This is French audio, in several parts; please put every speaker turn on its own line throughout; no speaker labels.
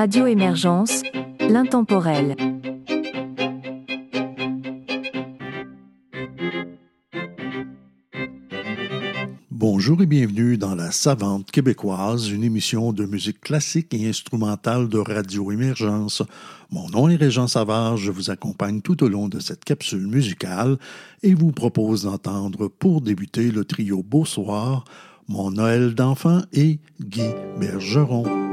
Radio Émergence, l'intemporel.
Bonjour et bienvenue dans La Savante québécoise, une émission de musique classique et instrumentale de Radio Émergence. Mon nom est Régent Savard, je vous accompagne tout au long de cette capsule musicale et vous propose d'entendre pour débuter le trio Beau Soir, Mon Noël d'enfant et Guy Bergeron.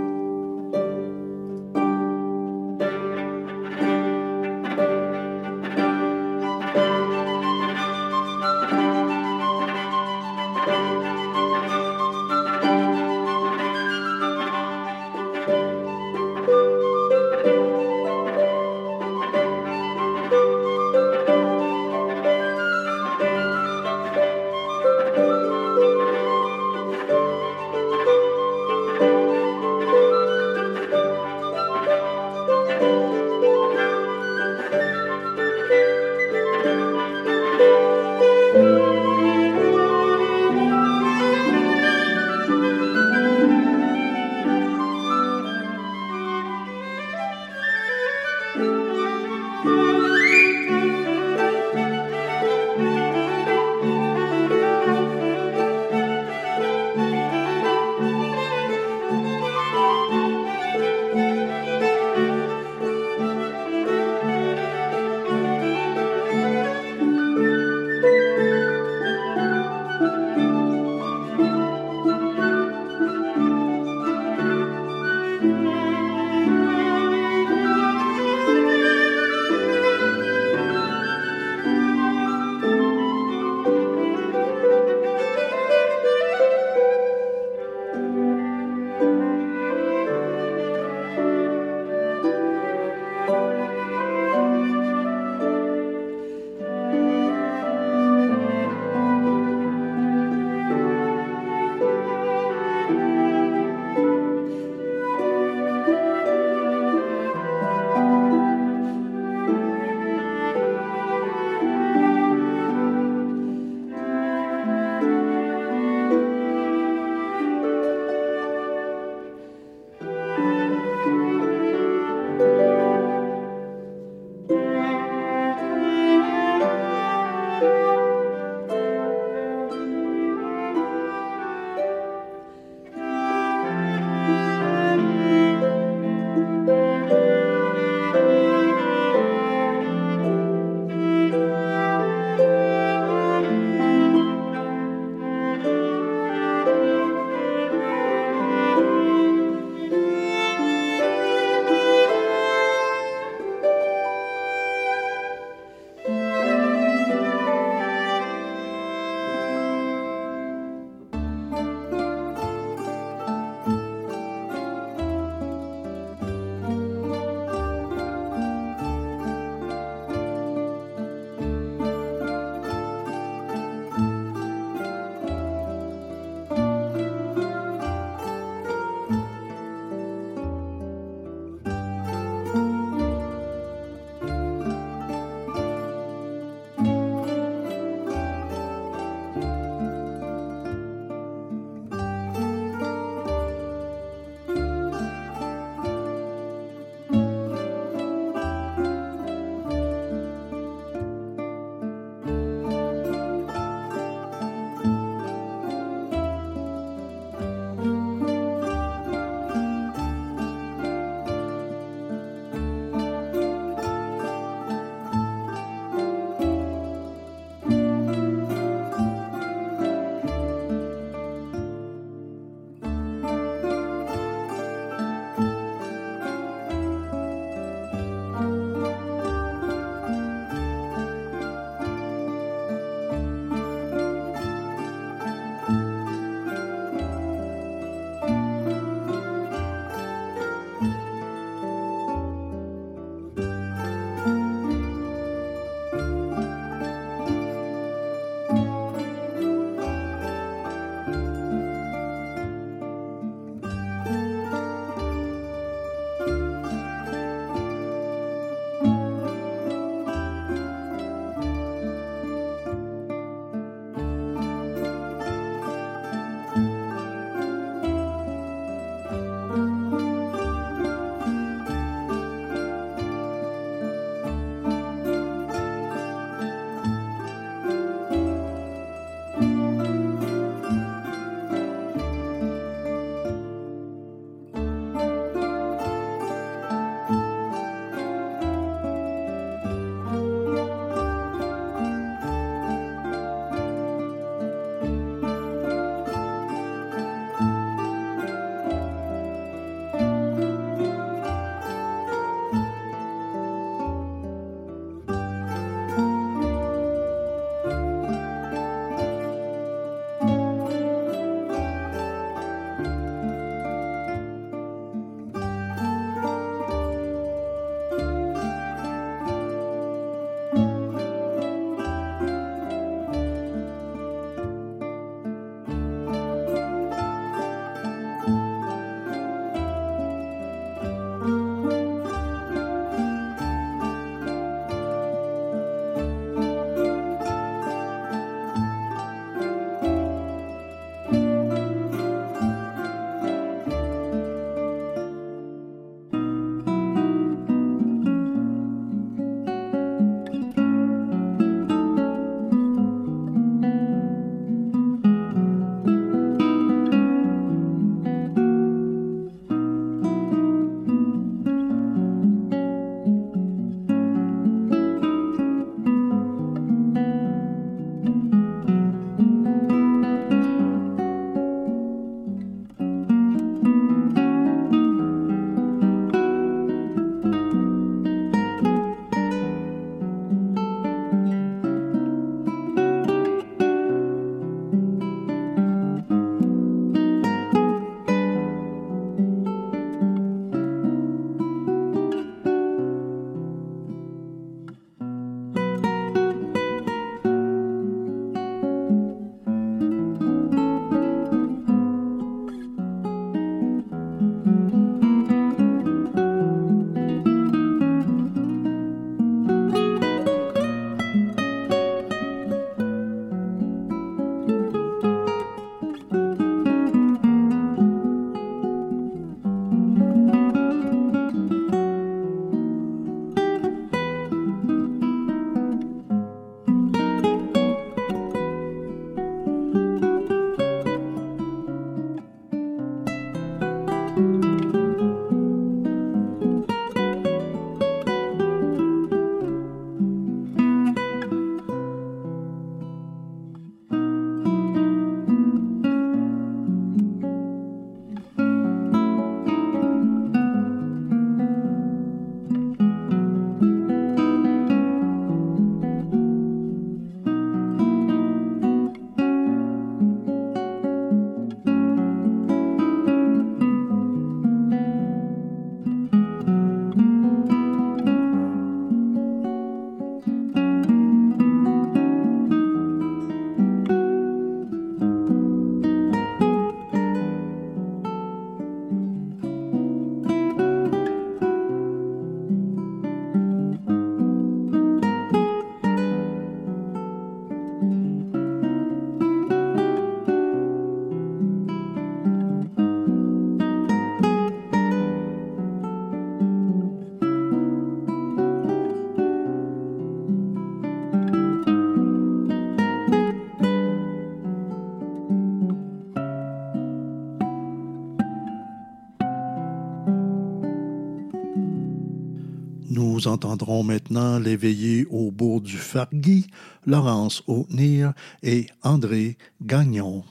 Nous entendrons maintenant l'éveillé au bourg du Fargui, Laurence Hautnir et André Gagnon.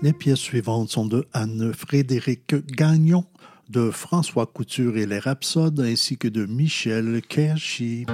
Les pièces suivantes sont de Anne-Frédéric Gagnon, de François Couture et les Rhapsodes, ainsi que de Michel Kershi.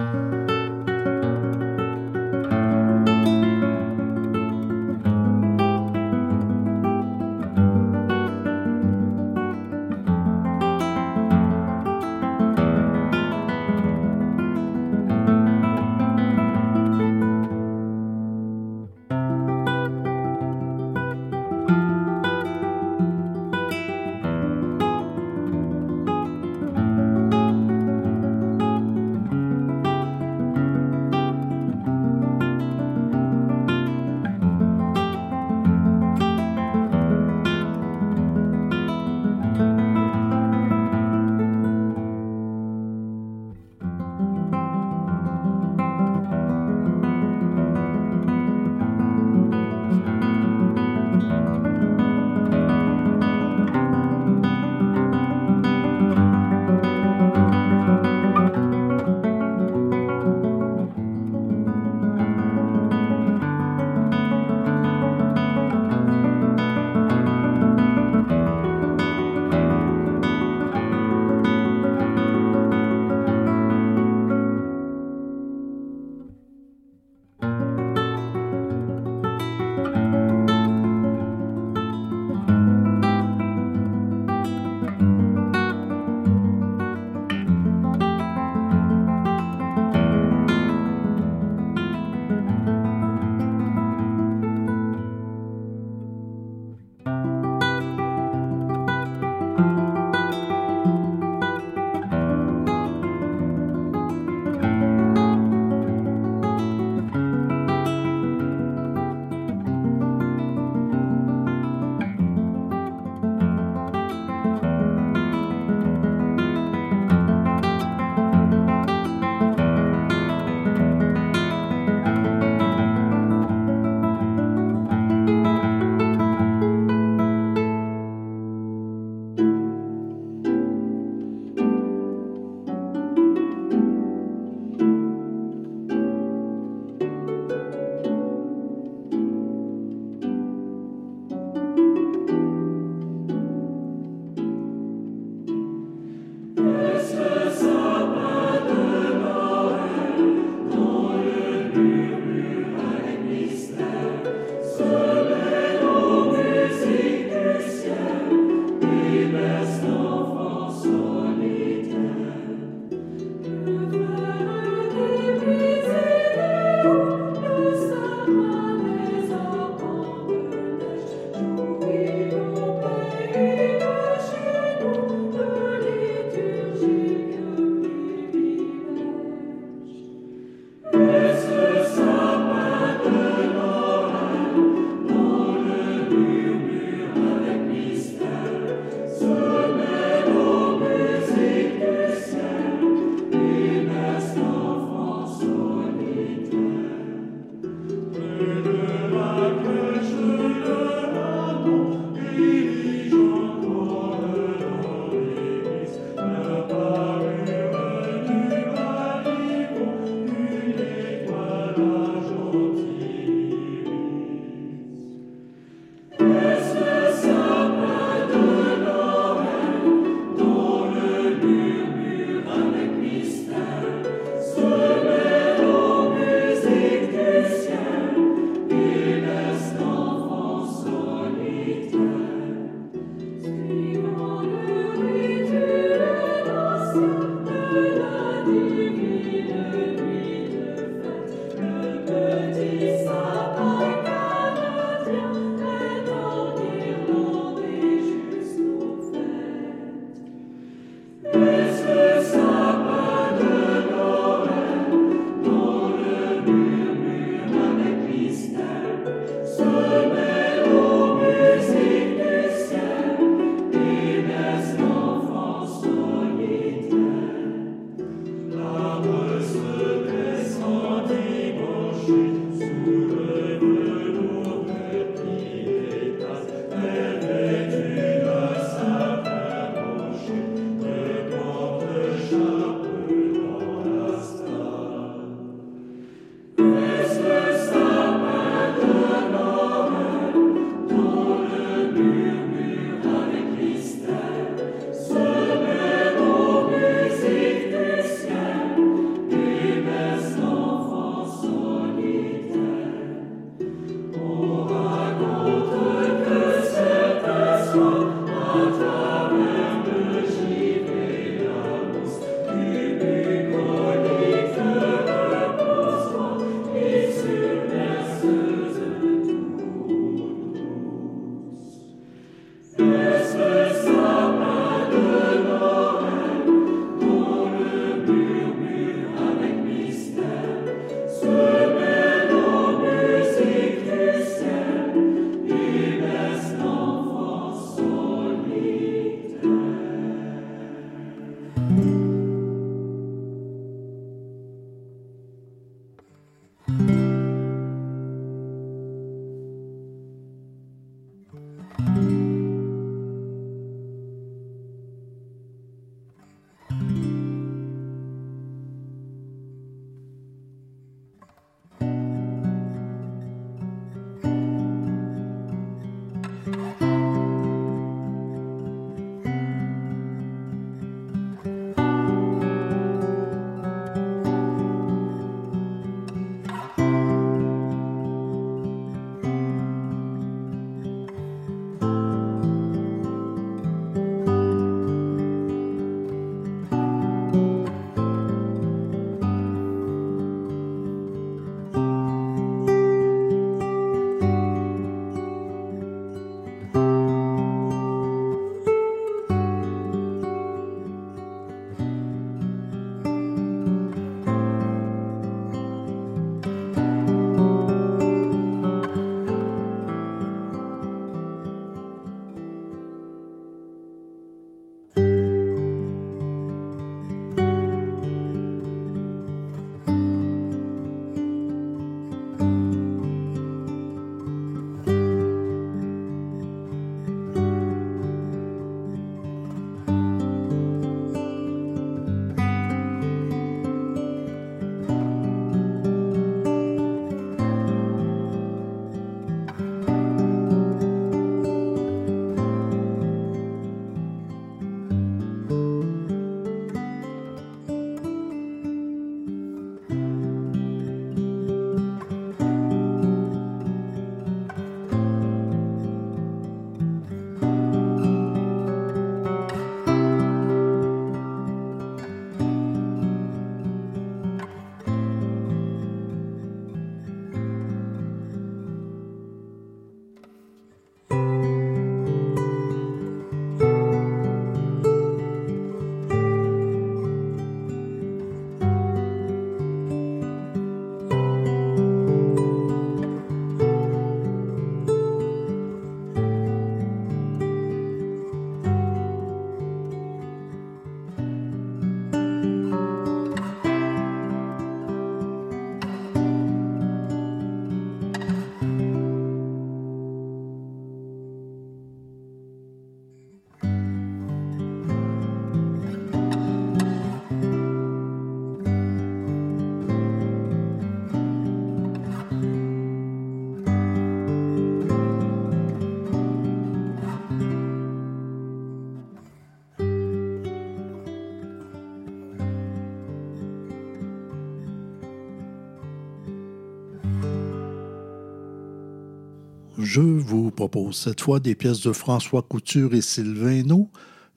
Je vous propose cette fois des pièces de François Couture et Sylvain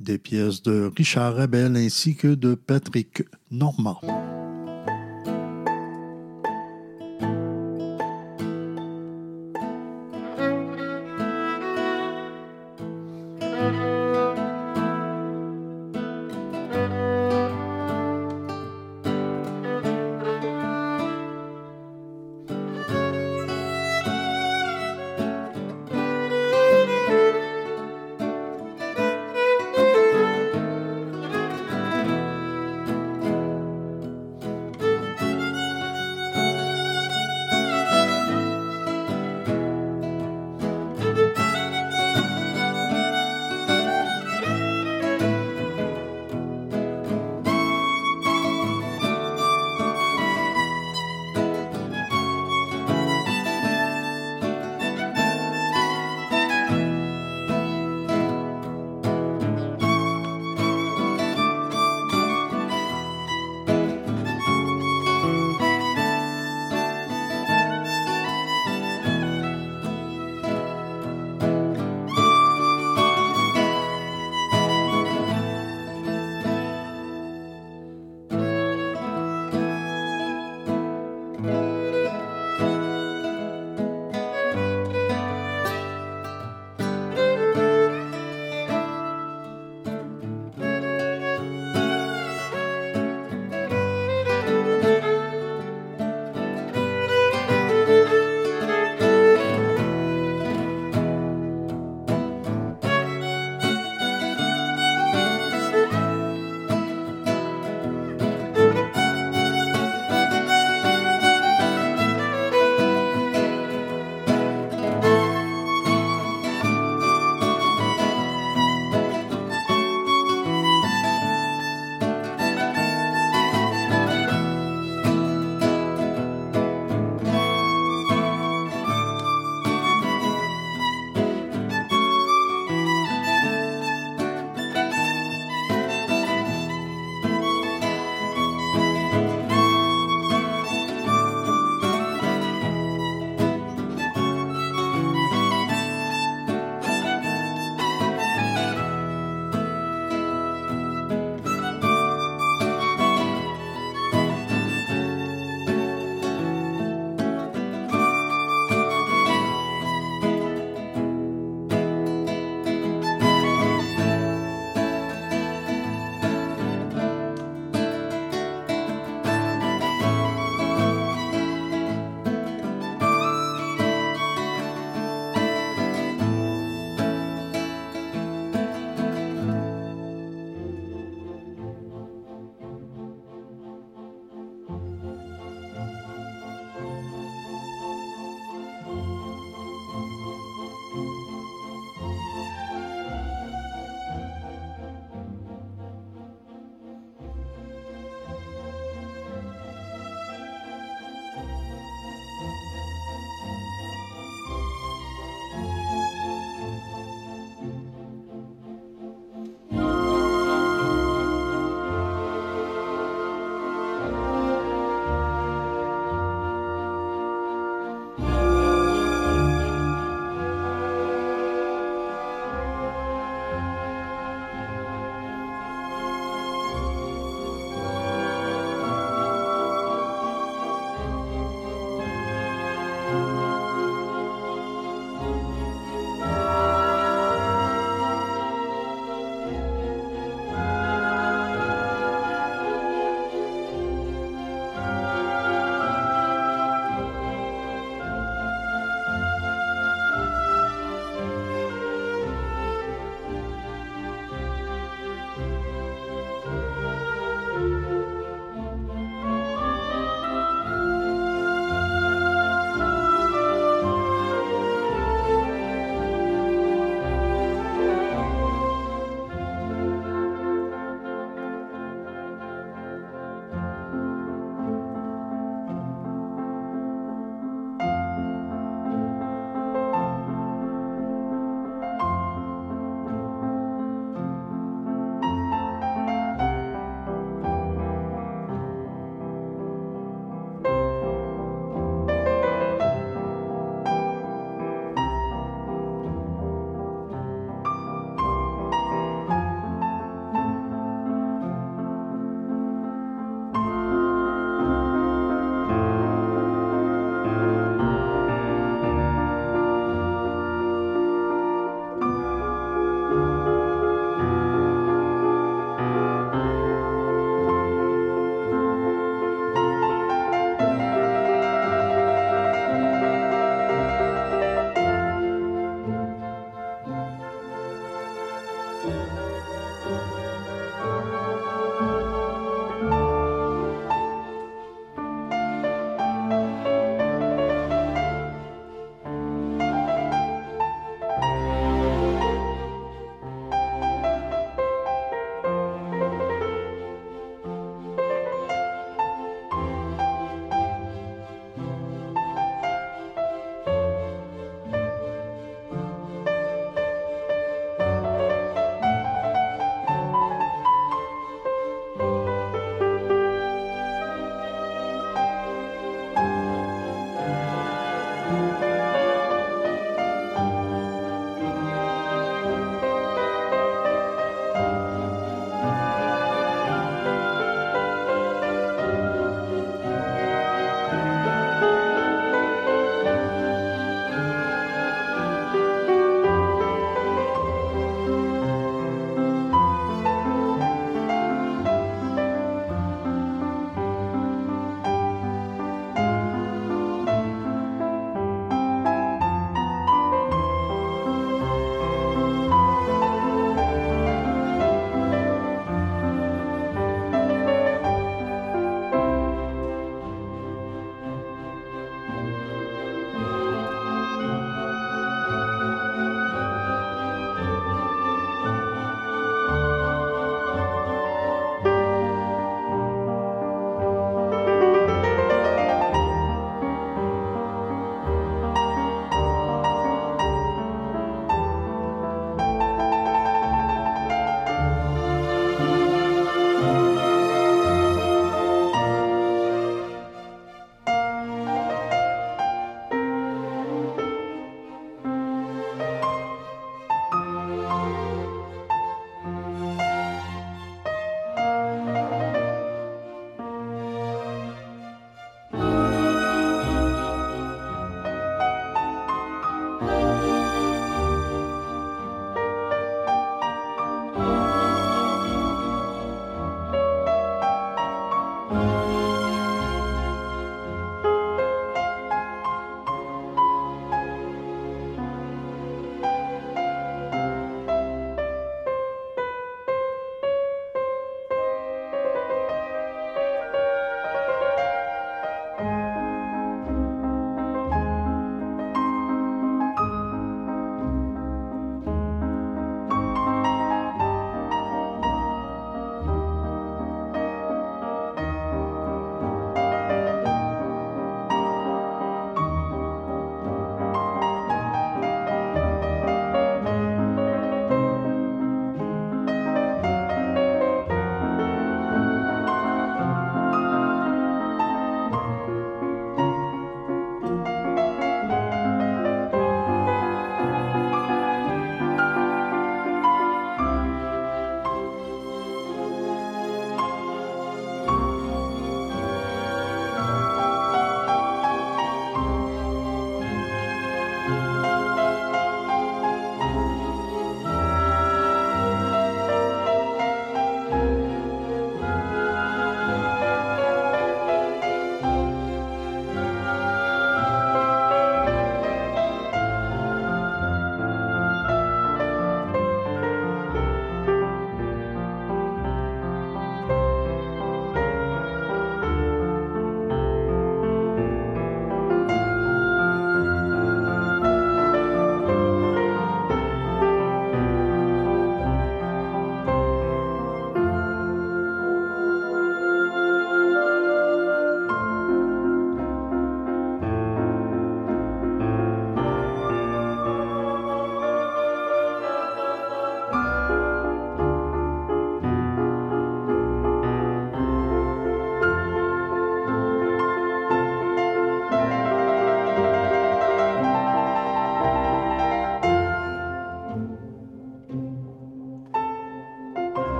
des pièces de Richard Abel ainsi que de Patrick Normand.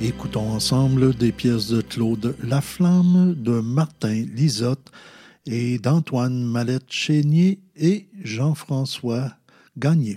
Écoutons ensemble des pièces de Claude Laflamme, de Martin Lisotte et d'Antoine Mallette-Chénier et Jean-François Gagné.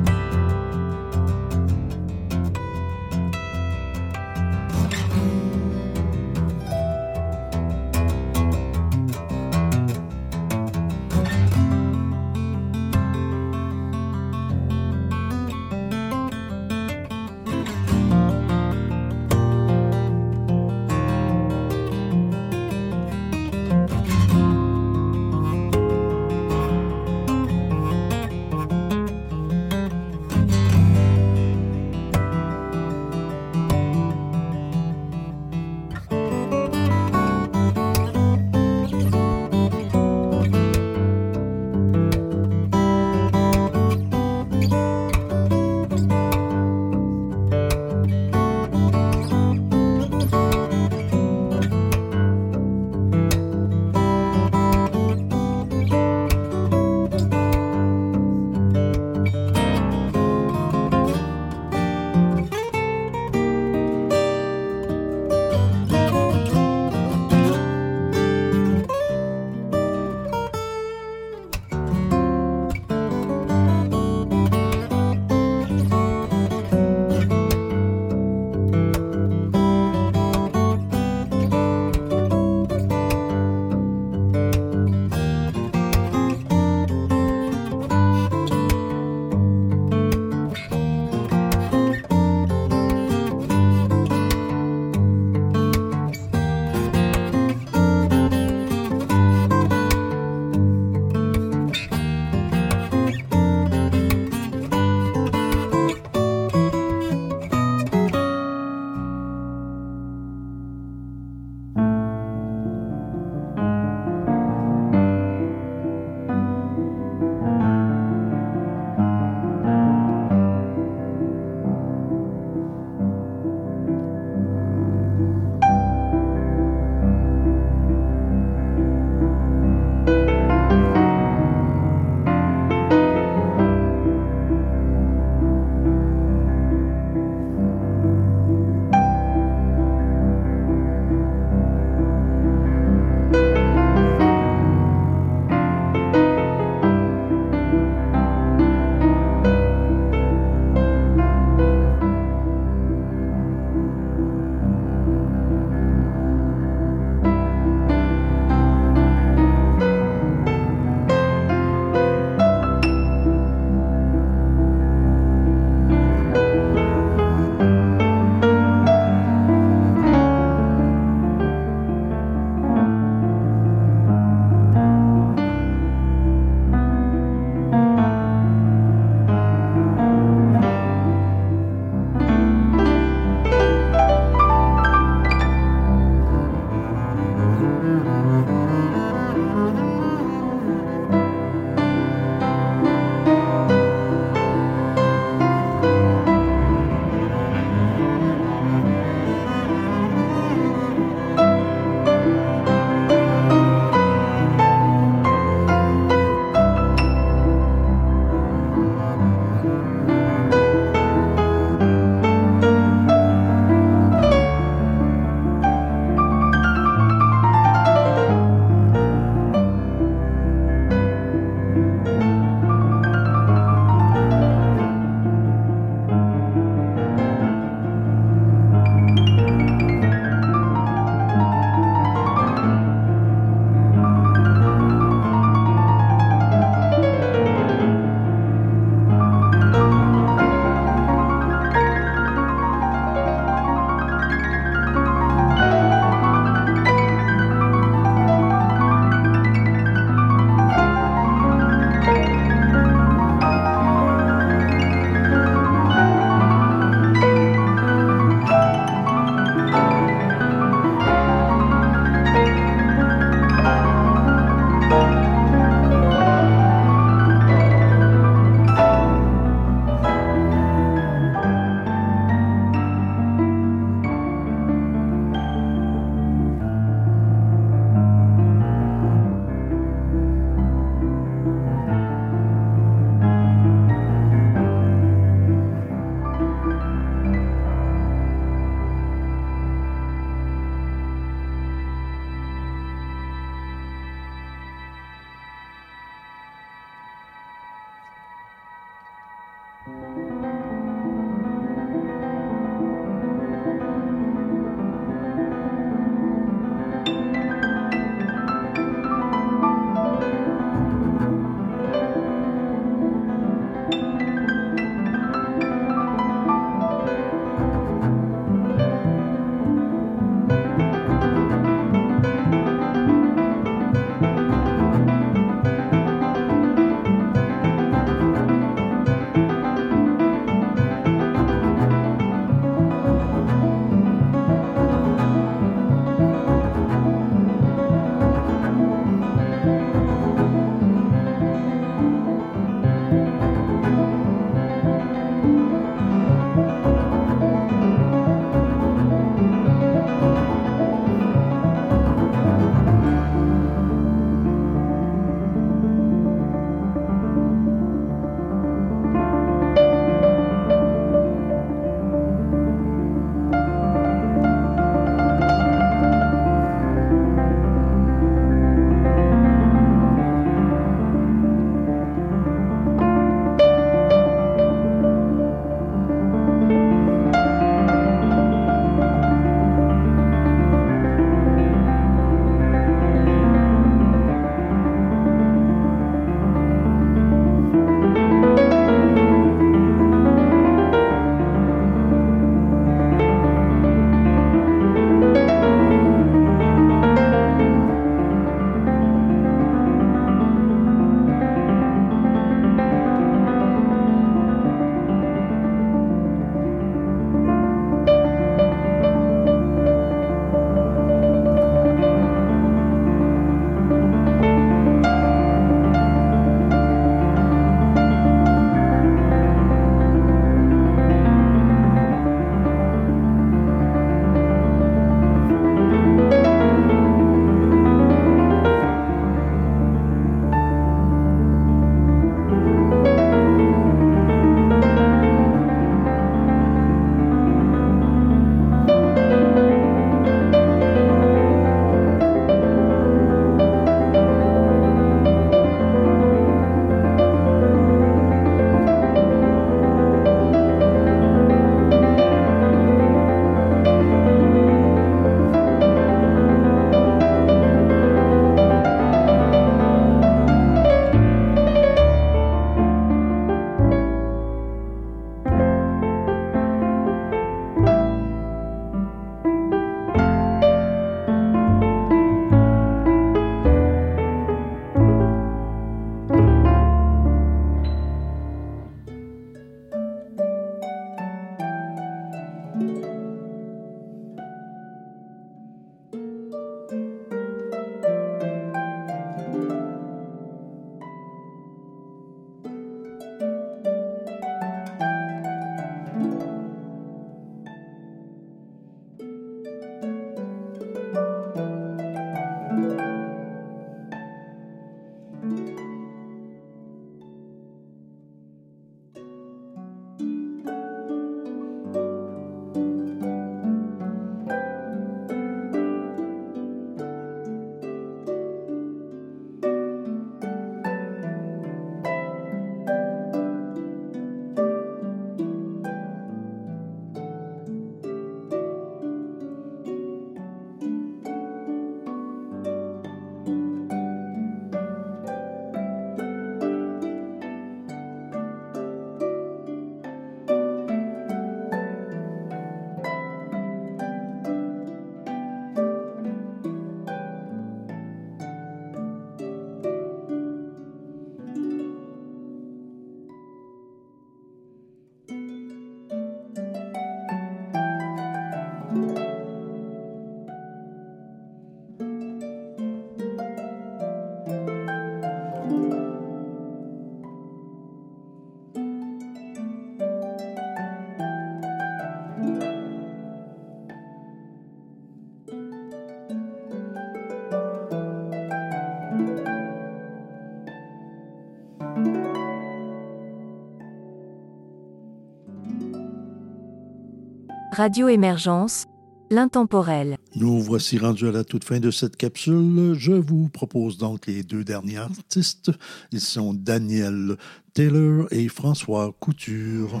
Radio Émergence, l'intemporel.
Nous voici rendus à la toute fin de cette capsule. Je vous propose donc les deux derniers artistes. Ils sont Daniel Taylor et François Couture.